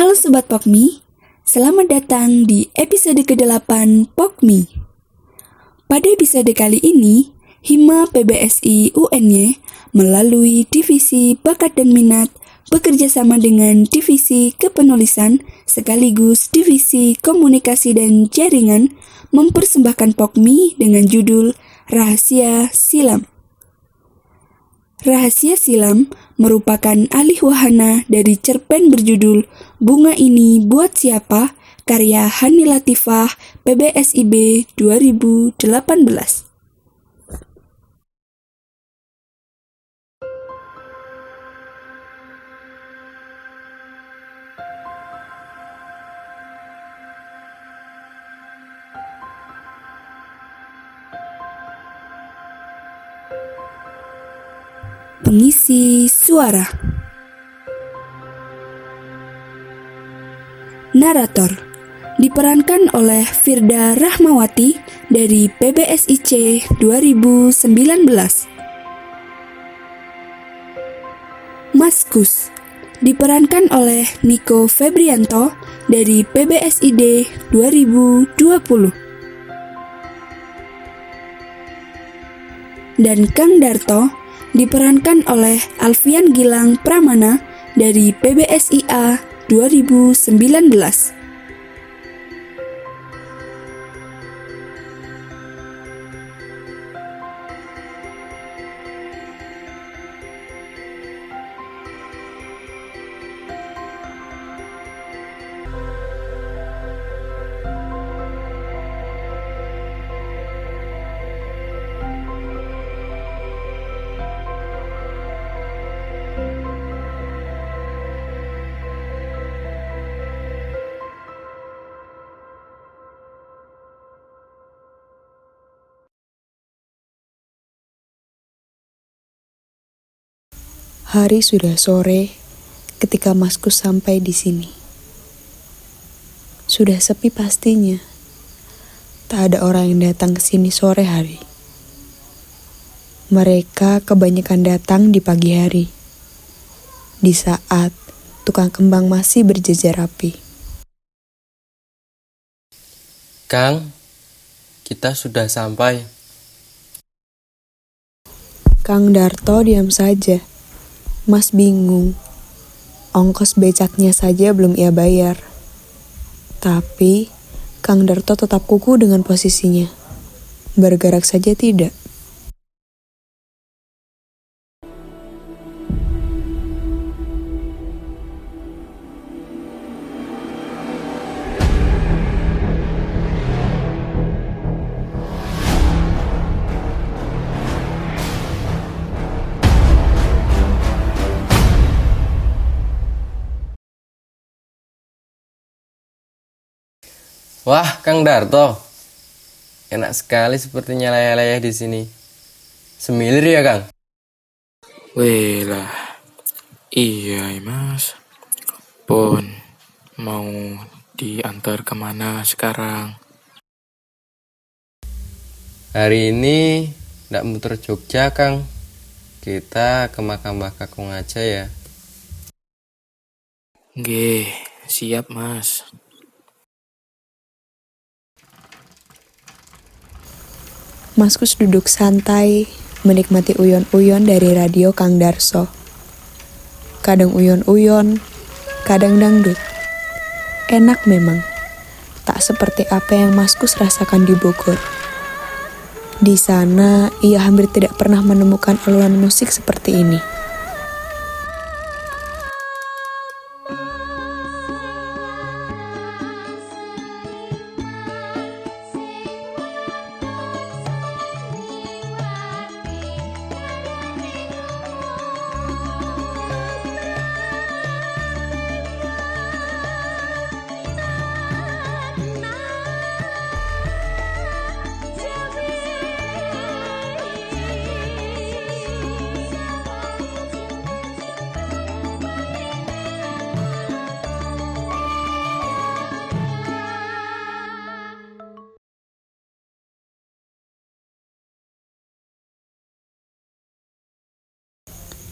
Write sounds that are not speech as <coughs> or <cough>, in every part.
Halo Sobat Pokmi, selamat datang di episode ke-8 Pokmi. Pada episode kali ini, Hima PBSI UNY melalui Divisi Bakat dan Minat bekerja sama dengan Divisi Kepenulisan sekaligus Divisi Komunikasi dan Jaringan mempersembahkan Pokmi dengan judul Rahasia Silam. Rahasia Silam merupakan alih wahana dari cerpen berjudul Bunga Ini Buat Siapa karya Hani Latifah PBSIB 2018. Pengisi suara. Narator. Diperankan oleh Firda Rahmawati dari PBSIC 2019 Maskus. Diperankan oleh Niko Febrianto dari PBSID 2020 dan Kang Darto diperankan oleh Alfian Gilang Pramana dari PBSIA 2019. Hari sudah sore ketika Masku sampai di sini. Sudah sepi pastinya. Tak ada orang yang datang ke sini sore hari. Mereka kebanyakan datang di pagi hari. Di saat tukang kembang masih berjejer rapi. Kang, kita sudah sampai. Kang Darto diam saja. Mas bingung. Ongkos becaknya saja belum ia bayar. Tapi, Kang Darto tetap kuku dengan posisinya. Bergerak saja tidak. Wah, Kang Darto. Enak sekali sepertinya layah-layah di sini. Semilir ya, Kang? Lah, iya mas. Pon, mau diantar ke mana sekarang? Hari ini ndak muter Jogja, Kang. Kita ke makam Mbah Kakung aja ya. Nggih, siap mas. Maskus duduk santai, menikmati uyon-uyon dari radio Kang Darso. Kadang uyon-uyon, kadang dangdut. Enak memang, tak seperti apa yang Maskus rasakan di Bogor. Di sana, ia hampir tidak pernah menemukan alunan musik seperti ini.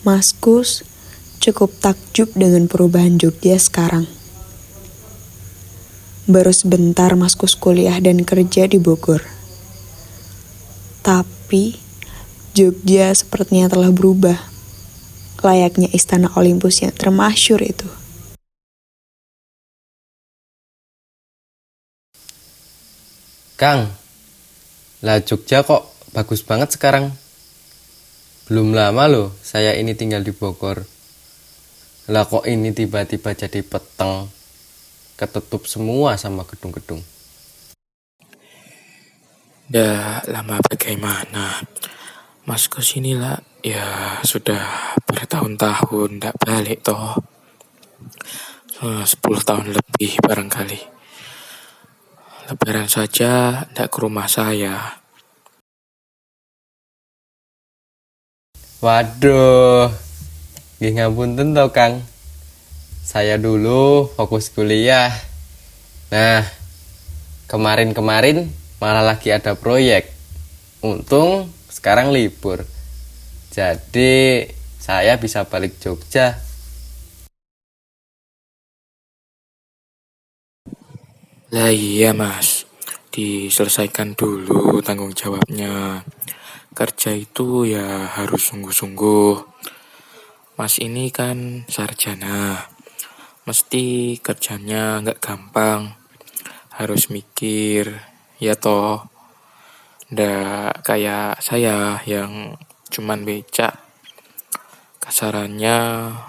Maskus cukup takjub dengan perubahan Jogja sekarang. baru sebentar maskus kuliah dan kerja di Bogor. Tapi Jogja sepertinya telah berubah. Layaknya istana Olympus yang termasyur itu. Kang, lah Jogja kok bagus banget sekarang. Belum lama loh saya ini tinggal di Bogor. Lah kok ini tiba-tiba jadi peteng. Ketutup semua sama gedung-gedung. Dah lama bagaimana? Mas ke sini lah. Ya sudah bertahun-tahun ndak balik toh. Eh, 10 tahun lebih barangkali. Lebaran saja ndak ke rumah saya. Waduh, nggih ngapunten to Kang. Saya dulu fokus kuliah. Nah, kemarin-kemarin malah lagi ada proyek. Untung sekarang libur. Jadi saya bisa balik Jogja. Lah iya mas, diselesaikan dulu tanggung jawabnya. Kerja itu ya harus sungguh-sungguh. Mas ini kan sarjana, mesti kerjanya nggak gampang. Harus mikir, ya toh. Nggak kayak saya yang cuman becak. Kasarannya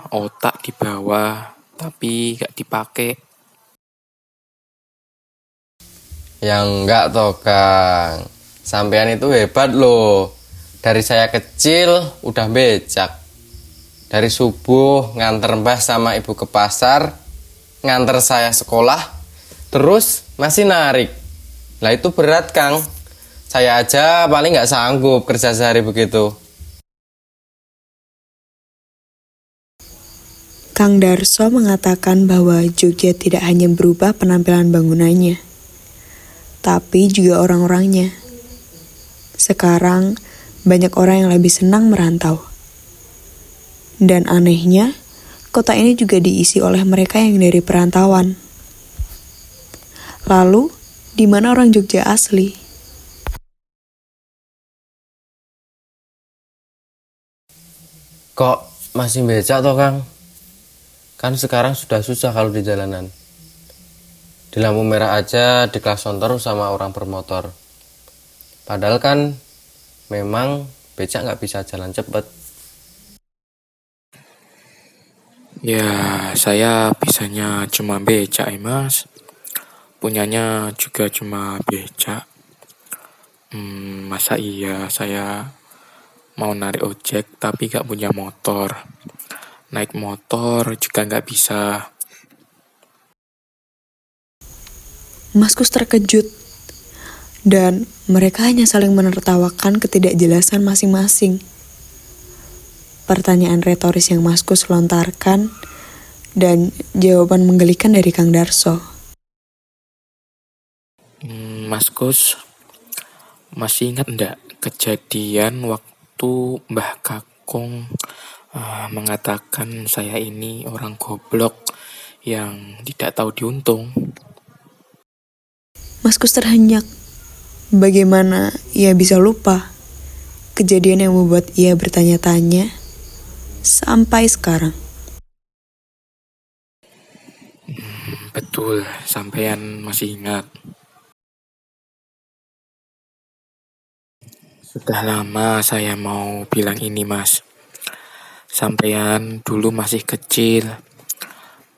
otak di bawah, tapi nggak dipakai. Yang enggak toh Kang. Sampean itu hebat loh. Dari saya kecil udah becak. Dari subuh nganter mbah sama ibu ke pasar, nganter saya sekolah, terus masih narik. Lah itu berat Kang. Saya aja paling nggak sanggup kerja sehari begitu. Kang Darso mengatakan bahwa Jogja tidak hanya berubah penampilan bangunannya, tapi juga orang-orangnya. Sekarang, banyak orang yang lebih senang merantau. Dan anehnya, kota ini juga diisi oleh mereka yang dari perantauan. Lalu, di mana orang Jogja asli? Kok masih becak toh Kang? Kan sekarang sudah susah kalau di jalanan. Di lampu merah aja diklakson terus sama orang bermotor. Padahal kan memang becak nggak bisa jalan cepet. Ya, saya bisanya cuma becak ya mas. Punyanya juga cuma becak. Hmm, masa iya saya mau narik ojek tapi gak punya motor. Naik motor juga gak bisa. Maskus terkejut. Dan mereka hanya saling menertawakan ketidakjelasan masing-masing. Pertanyaan retoris yang Maskus lontarkan dan jawaban menggelikan dari Kang Darso. Hmm, mas Kus, masih ingat ndak kejadian waktu Mbah Kakung uh, mengatakan saya ini orang goblok yang tidak tahu diuntung? Maskus terhenyak. Bagaimana ia bisa lupa kejadian yang membuat ia bertanya-tanya sampai sekarang. Betul, sampean masih ingat. Sudah lama saya mau bilang ini, Mas. Sampean dulu masih kecil,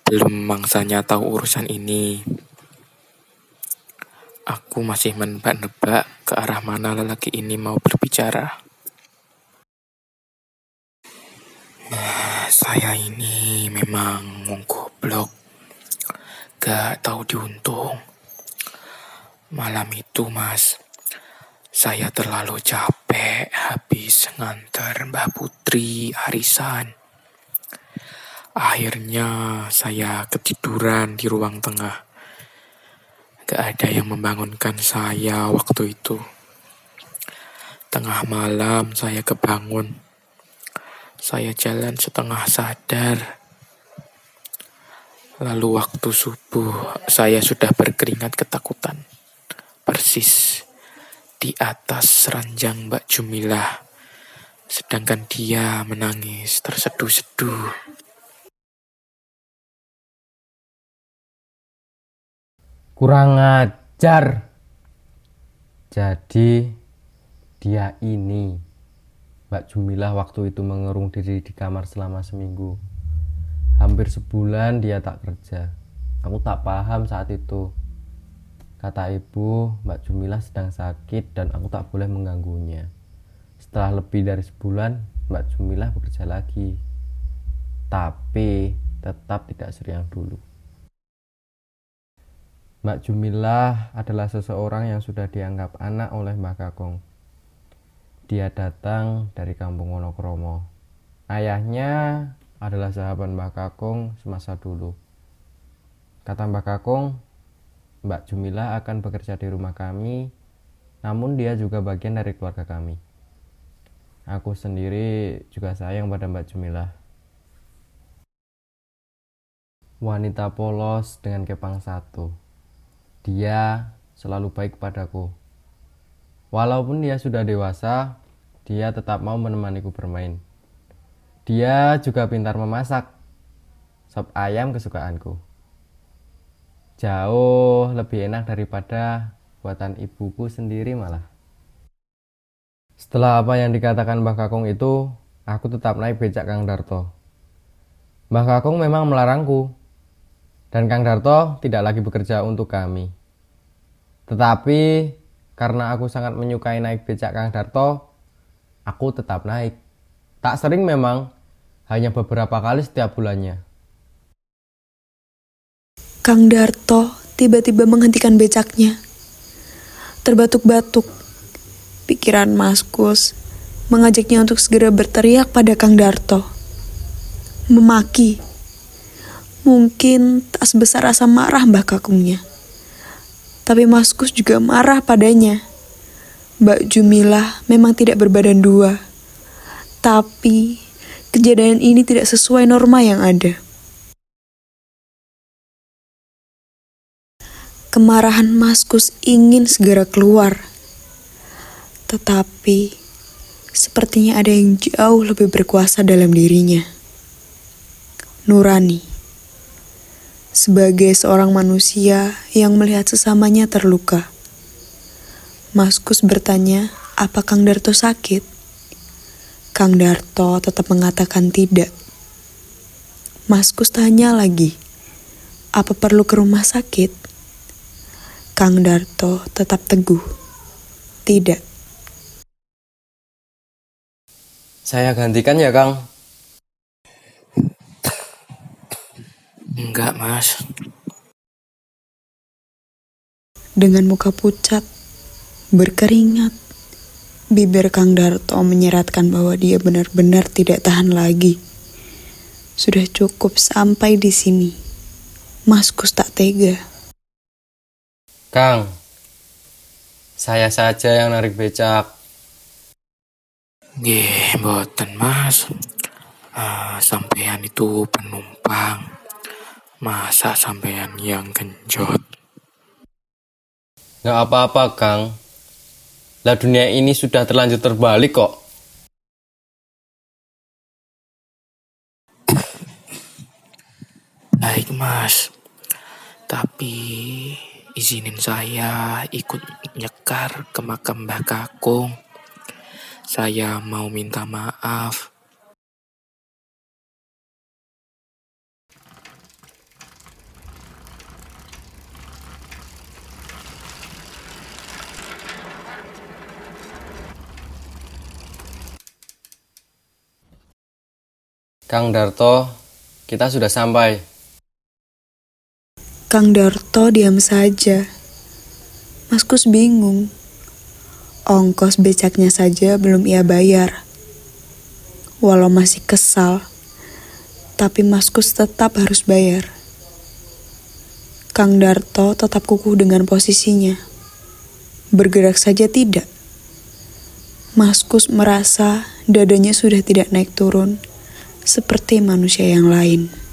belum mangsanya tahu urusan ini. Aku masih menebak-nebak ke arah mana lelaki ini mau berbicara. Eh, saya ini memang goblok. Gak tahu diuntung. Malam itu, Mas, saya terlalu capek habis nganter Mbak Putri arisan. Akhirnya saya ketiduran di ruang tengah. Gak ada yang membangunkan saya waktu itu. Tengah malam saya kebangun. Saya jalan setengah sadar. Lalu waktu subuh saya sudah berkeringat ketakutan. Persis di atas ranjang Mbak Jumilah. Sedangkan dia menangis terseduh-seduh. Kurang ajar. Jadi dia ini Mbak Jumilah waktu itu mengurung diri di kamar selama seminggu. Hampir sebulan dia tak kerja. Aku tak paham saat itu. Kata ibu, Mbak Jumilah sedang sakit dan aku tak boleh mengganggunya. Setelah lebih dari sebulan, Mbak Jumilah bekerja lagi. Tapi tetap tidak seriang dulu. Mbak Jumilah adalah seseorang yang sudah dianggap anak oleh Mbak Kakung. Dia datang dari kampung Wonokromo. Ayahnya adalah sahabat Mbak Kakung semasa dulu. Kata Mbak Kakung, Mbak Jumilah akan bekerja di rumah kami, namun dia juga bagian dari keluarga kami. Aku sendiri juga sayang pada Mbak Jumilah. Wanita polos dengan kepang satu. Dia selalu baik padaku. Walaupun dia sudah dewasa, dia tetap mau menemaniku bermain. Dia juga pintar memasak sop ayam kesukaanku. Jauh lebih enak daripada buatan ibuku sendiri malah. Setelah apa yang dikatakan Mbah Kakung itu, aku tetap naik becak Kang Darto. Mbah Kakung memang melarangku, dan Kang Darto tidak lagi bekerja untuk kami. Tetapi karena aku sangat menyukai naik becak Kang Darto, aku tetap naik. Tak sering memang, hanya beberapa kali setiap bulannya. Kang Darto tiba-tiba menghentikan becaknya. Terbatuk-batuk. Pikiran Maskus mengajaknya untuk segera berteriak pada Kang Darto. Memaki Mungkin tak sebesar rasa marah Mbah Kakungnya. Tapi Maskus juga marah padanya. Mbak Jumilah memang tidak berbadan dua. Tapi kejadian ini tidak sesuai norma yang ada. Kemarahan Maskus ingin segera keluar. Tetapi sepertinya ada yang jauh lebih berkuasa dalam dirinya. Nurani sebagai seorang manusia yang melihat sesamanya terluka. Maskus bertanya, apa Kang Darto sakit? Kang Darto tetap mengatakan tidak. Maskus tanya lagi, apa perlu ke rumah sakit? Kang Darto tetap teguh, tidak. Saya gantikan ya Kang. Enggak, Mas. Dengan muka pucat, berkeringat, bibir Kang Darto menyeratkan bahwa dia benar-benar tidak tahan lagi. Sudah cukup sampai di sini. Maskus tak tega. Kang, saya saja yang narik becak. Nggih, mboten, Mas. Ah, sampean itu penumpang. Masa sampean yang genjot? Nggak apa-apa, Kang. Lah dunia ini sudah terlanjur terbalik kok. <coughs> Baik, Mas. Tapi izinin saya ikut nyekar ke makam Mbah Kakung. Saya mau minta maaf Kang Darto, kita sudah sampai. Kang Darto diam saja. Maskus bingung. Ongkos becaknya saja belum ia bayar. Walau masih kesal, tapi Maskus tetap harus bayar. Kang Darto tetap kukuh dengan posisinya. Bergerak saja tidak. Maskus merasa dadanya sudah tidak naik turun seperti manusia yang lain.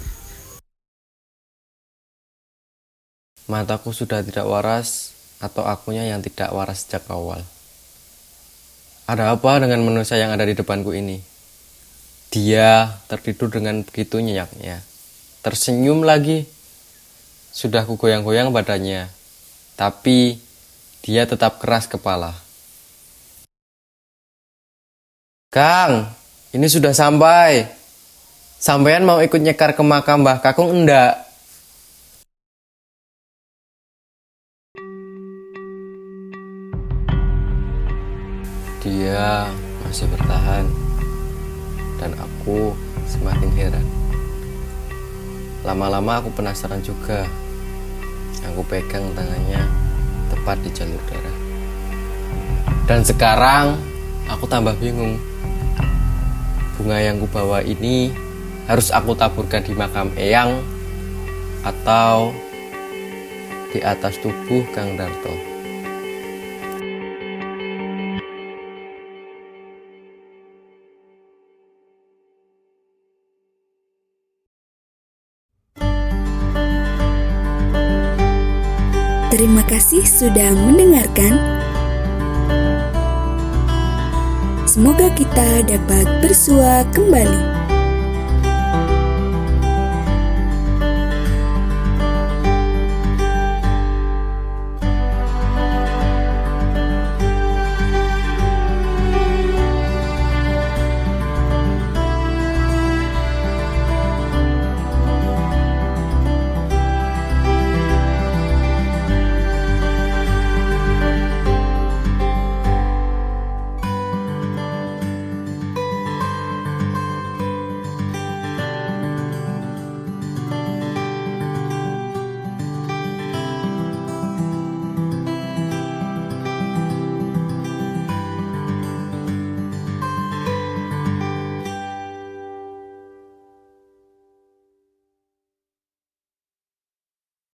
mataku sudah tidak waras atau akunya yang tidak waras sejak awal. Ada apa dengan manusia yang ada di depanku ini? Dia tertidur dengan begitu nyenyaknya. Tersenyum lagi. Sudah ku goyang-goyang badannya. Tapi dia tetap keras kepala. Kang, ini sudah sampai. Sampean mau ikut nyekar ke makam Mbah Kakung enggak? Dia masih bertahan dan aku semakin heran. Lama-lama aku penasaran juga. Aku pegang tangannya tepat di jalur darah. Dan sekarang aku tambah bingung. Bunga yang kubawa ini harus aku taburkan di makam Eyang atau di atas tubuh Kang Darto. Terima kasih sudah mendengarkan. Semoga kita dapat bersua kembali.